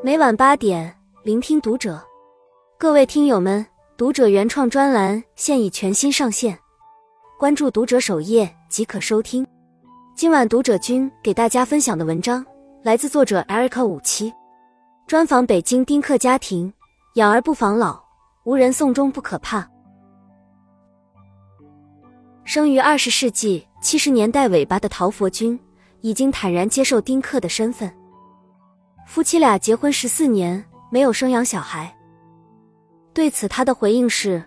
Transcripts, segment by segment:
每晚八点，聆听读者。各位听友们，读者原创专栏现已全新上线，关注读者首页即可收听。今晚读者君给大家分享的文章来自作者 Erica 五七，专访北京丁克家庭，养儿不防老，无人送终不可怕。生于二十世纪七十年代尾巴的陶佛君，已经坦然接受丁克的身份。夫妻俩结婚十四年，没有生养小孩。对此，他的回应是：“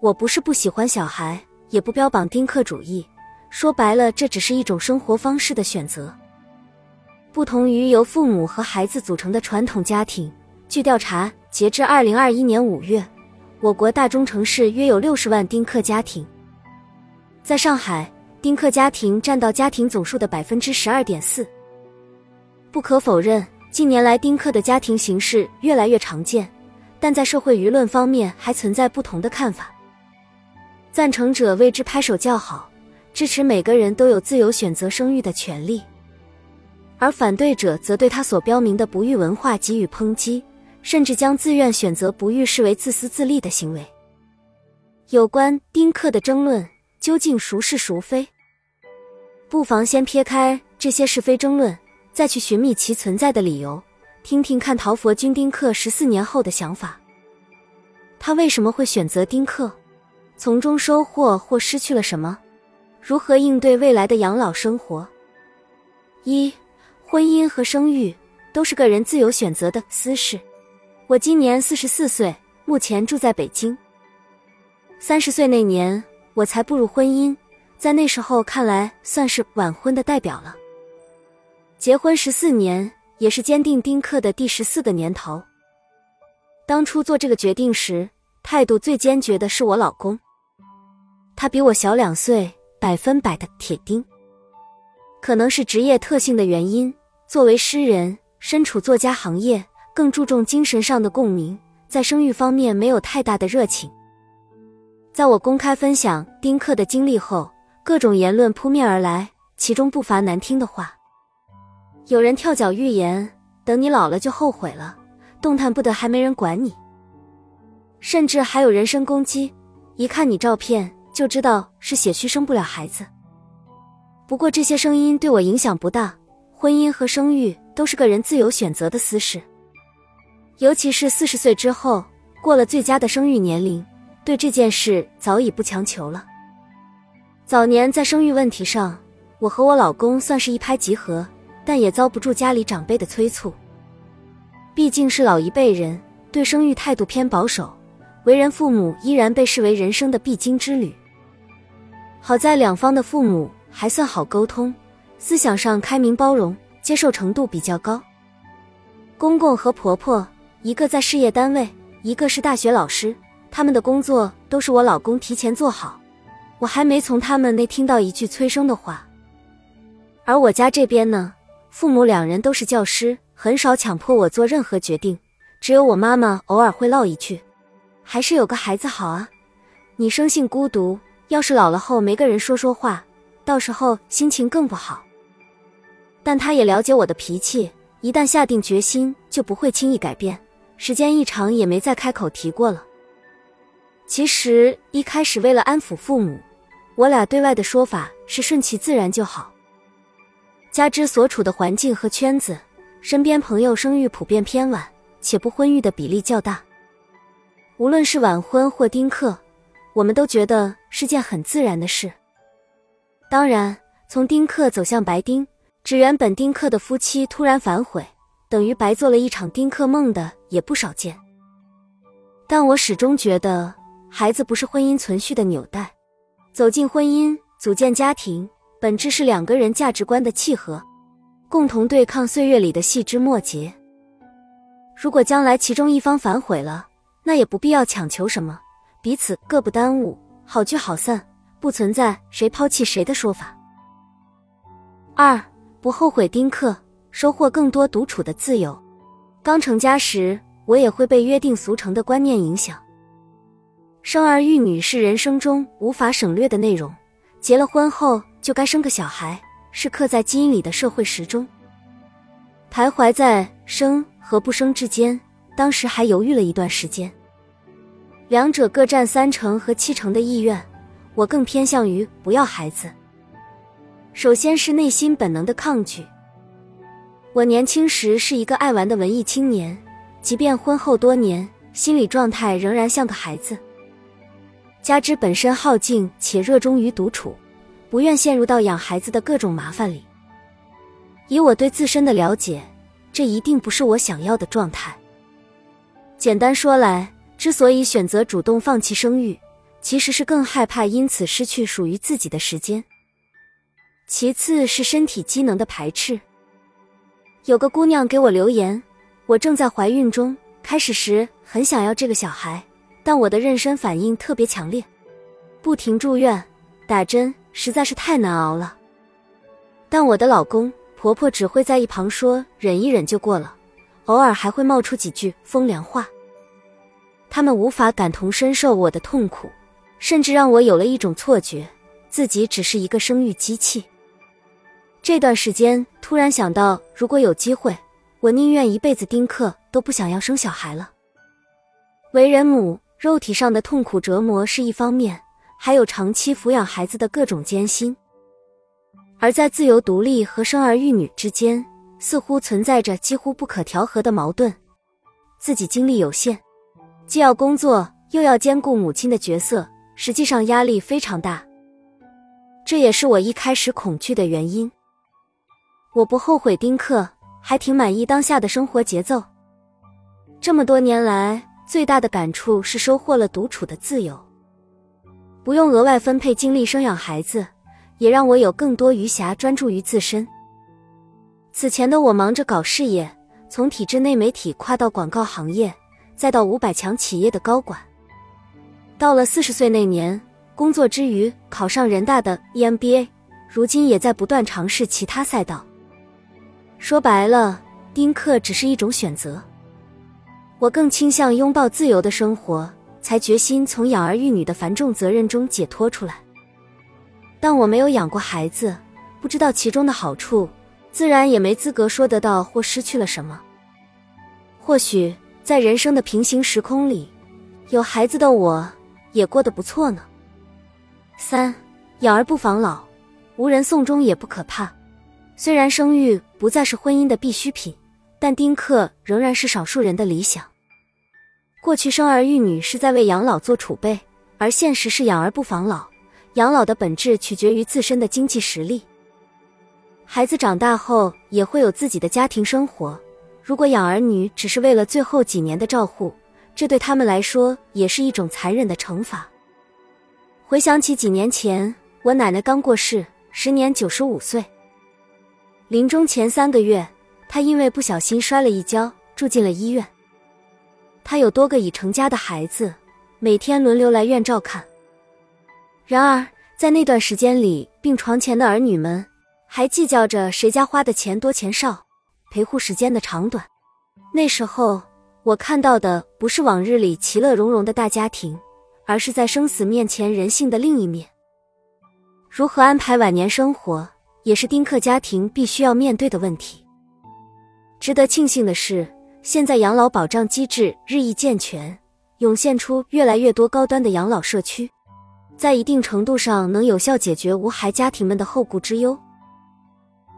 我不是不喜欢小孩，也不标榜丁克主义。说白了，这只是一种生活方式的选择。不同于由父母和孩子组成的传统家庭，据调查，截至二零二一年五月，我国大中城市约有六十万丁克家庭。在上海，丁克家庭占到家庭总数的百分之十二点四。不可否认。”近年来，丁克的家庭形式越来越常见，但在社会舆论方面还存在不同的看法。赞成者为之拍手叫好，支持每个人都有自由选择生育的权利；而反对者则对他所标明的不育文化给予抨击，甚至将自愿选择不育视为自私自利的行为。有关丁克的争论究竟孰是孰非？不妨先撇开这些是非争论。再去寻觅其存在的理由，听听看陶佛君丁克十四年后的想法。他为什么会选择丁克？从中收获或失去了什么？如何应对未来的养老生活？一、婚姻和生育都是个人自由选择的私事。我今年四十四岁，目前住在北京。三十岁那年，我才步入婚姻，在那时候看来，算是晚婚的代表了。结婚十四年，也是坚定丁克的第十四个年头。当初做这个决定时，态度最坚决的是我老公。他比我小两岁，百分百的铁钉。可能是职业特性的原因，作为诗人，身处作家行业，更注重精神上的共鸣，在生育方面没有太大的热情。在我公开分享丁克的经历后，各种言论扑面而来，其中不乏难听的话。有人跳脚预言，等你老了就后悔了，动弹不得还没人管你。甚至还有人身攻击，一看你照片就知道是血虚生不了孩子。不过这些声音对我影响不大，婚姻和生育都是个人自由选择的私事。尤其是四十岁之后，过了最佳的生育年龄，对这件事早已不强求了。早年在生育问题上，我和我老公算是一拍即合。但也遭不住家里长辈的催促，毕竟是老一辈人，对生育态度偏保守，为人父母依然被视为人生的必经之旅。好在两方的父母还算好沟通，思想上开明包容，接受程度比较高。公公和婆婆，一个在事业单位，一个是大学老师，他们的工作都是我老公提前做好，我还没从他们那听到一句催生的话。而我家这边呢？父母两人都是教师，很少强迫我做任何决定。只有我妈妈偶尔会唠一句：“还是有个孩子好啊，你生性孤独，要是老了后没个人说说话，到时候心情更不好。”但她也了解我的脾气，一旦下定决心就不会轻易改变。时间一长也没再开口提过了。其实一开始为了安抚父母，我俩对外的说法是顺其自然就好。加之所处的环境和圈子，身边朋友生育普遍偏晚，且不婚育的比例较大。无论是晚婚或丁克，我们都觉得是件很自然的事。当然，从丁克走向白丁，指原本丁克的夫妻突然反悔，等于白做了一场丁克梦的也不少见。但我始终觉得，孩子不是婚姻存续的纽带，走进婚姻，组建家庭。本质是两个人价值观的契合，共同对抗岁月里的细枝末节。如果将来其中一方反悔了，那也不必要强求什么，彼此各不耽误，好聚好散，不存在谁抛弃谁的说法。二不后悔丁克，收获更多独处的自由。刚成家时，我也会被约定俗成的观念影响，生儿育女是人生中无法省略的内容。结了婚后。就该生个小孩，是刻在基因里的社会时钟。徘徊在生和不生之间，当时还犹豫了一段时间。两者各占三成和七成的意愿，我更偏向于不要孩子。首先是内心本能的抗拒。我年轻时是一个爱玩的文艺青年，即便婚后多年，心理状态仍然像个孩子。加之本身好静且热衷于独处，不愿陷入到养孩子的各种麻烦里。以我对自身的了解，这一定不是我想要的状态。简单说来，之所以选择主动放弃生育，其实是更害怕因此失去属于自己的时间。其次是身体机能的排斥。有个姑娘给我留言，我正在怀孕中，开始时很想要这个小孩，但我的妊娠反应特别强烈，不停住院打针，实在是太难熬了。但我的老公。婆婆只会在一旁说忍一忍就过了，偶尔还会冒出几句风凉话。他们无法感同身受我的痛苦，甚至让我有了一种错觉，自己只是一个生育机器。这段时间突然想到，如果有机会，我宁愿一辈子丁克，都不想要生小孩了。为人母，肉体上的痛苦折磨是一方面，还有长期抚养孩子的各种艰辛。而在自由独立和生儿育女之间，似乎存在着几乎不可调和的矛盾。自己精力有限，既要工作又要兼顾母亲的角色，实际上压力非常大。这也是我一开始恐惧的原因。我不后悔丁克，还挺满意当下的生活节奏。这么多年来，最大的感触是收获了独处的自由，不用额外分配精力生养孩子。也让我有更多余暇专注于自身。此前的我忙着搞事业，从体制内媒体跨到广告行业，再到五百强企业的高管。到了四十岁那年，工作之余考上人大的 EMBA，如今也在不断尝试其他赛道。说白了，丁克只是一种选择。我更倾向拥抱自由的生活，才决心从养儿育女的繁重责任中解脱出来。但我没有养过孩子，不知道其中的好处，自然也没资格说得到或失去了什么。或许在人生的平行时空里，有孩子的我也过得不错呢。三，养儿不防老，无人送终也不可怕。虽然生育不再是婚姻的必需品，但丁克仍然是少数人的理想。过去生儿育女是在为养老做储备，而现实是养儿不防老。养老的本质取决于自身的经济实力。孩子长大后也会有自己的家庭生活，如果养儿女只是为了最后几年的照护，这对他们来说也是一种残忍的惩罚。回想起几年前，我奶奶刚过世，时年九十五岁。临终前三个月，她因为不小心摔了一跤，住进了医院。他有多个已成家的孩子，每天轮流来院照看。然而，在那段时间里，病床前的儿女们还计较着谁家花的钱多钱少，陪护时间的长短。那时候，我看到的不是往日里其乐融融的大家庭，而是在生死面前人性的另一面。如何安排晚年生活，也是丁克家庭必须要面对的问题。值得庆幸的是，现在养老保障机制日益健全，涌现出越来越多高端的养老社区。在一定程度上，能有效解决无孩家庭们的后顾之忧。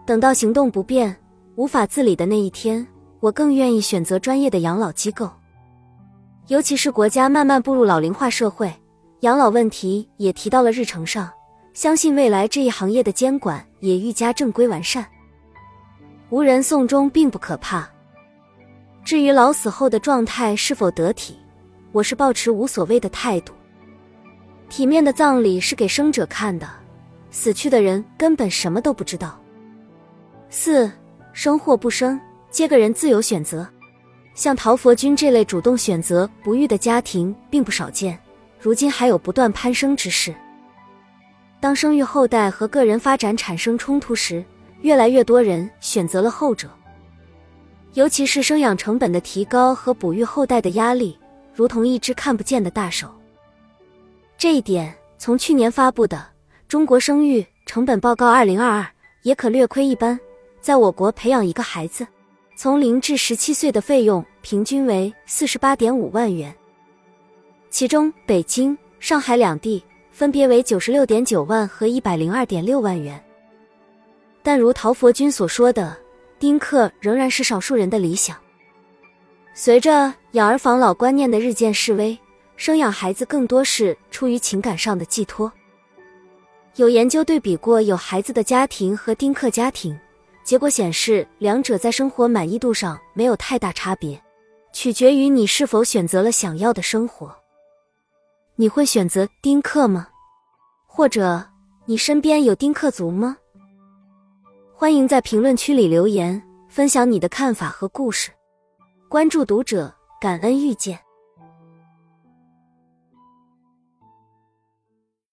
等到行动不便、无法自理的那一天，我更愿意选择专业的养老机构。尤其是国家慢慢步入老龄化社会，养老问题也提到了日程上。相信未来这一行业的监管也愈加正规完善。无人送终并不可怕。至于老死后的状态是否得体，我是抱持无所谓的态度。体面的葬礼是给生者看的，死去的人根本什么都不知道。四生或不生，皆个人自由选择。像陶佛君这类主动选择不育的家庭并不少见，如今还有不断攀升之势。当生育后代和个人发展产生冲突时，越来越多人选择了后者。尤其是生养成本的提高和哺育后代的压力，如同一只看不见的大手。这一点，从去年发布的《中国生育成本报告（二零二二）》也可略窥一斑。在我国，培养一个孩子，从零至十七岁的费用平均为四十八点五万元，其中北京、上海两地分别为九十六点九万和一百零二点六万元。但如陶佛军所说的，丁克仍然是少数人的理想。随着养儿防老观念的日渐式微，生养孩子更多是出于情感上的寄托。有研究对比过有孩子的家庭和丁克家庭，结果显示两者在生活满意度上没有太大差别，取决于你是否选择了想要的生活。你会选择丁克吗？或者你身边有丁克族吗？欢迎在评论区里留言，分享你的看法和故事。关注读者，感恩遇见。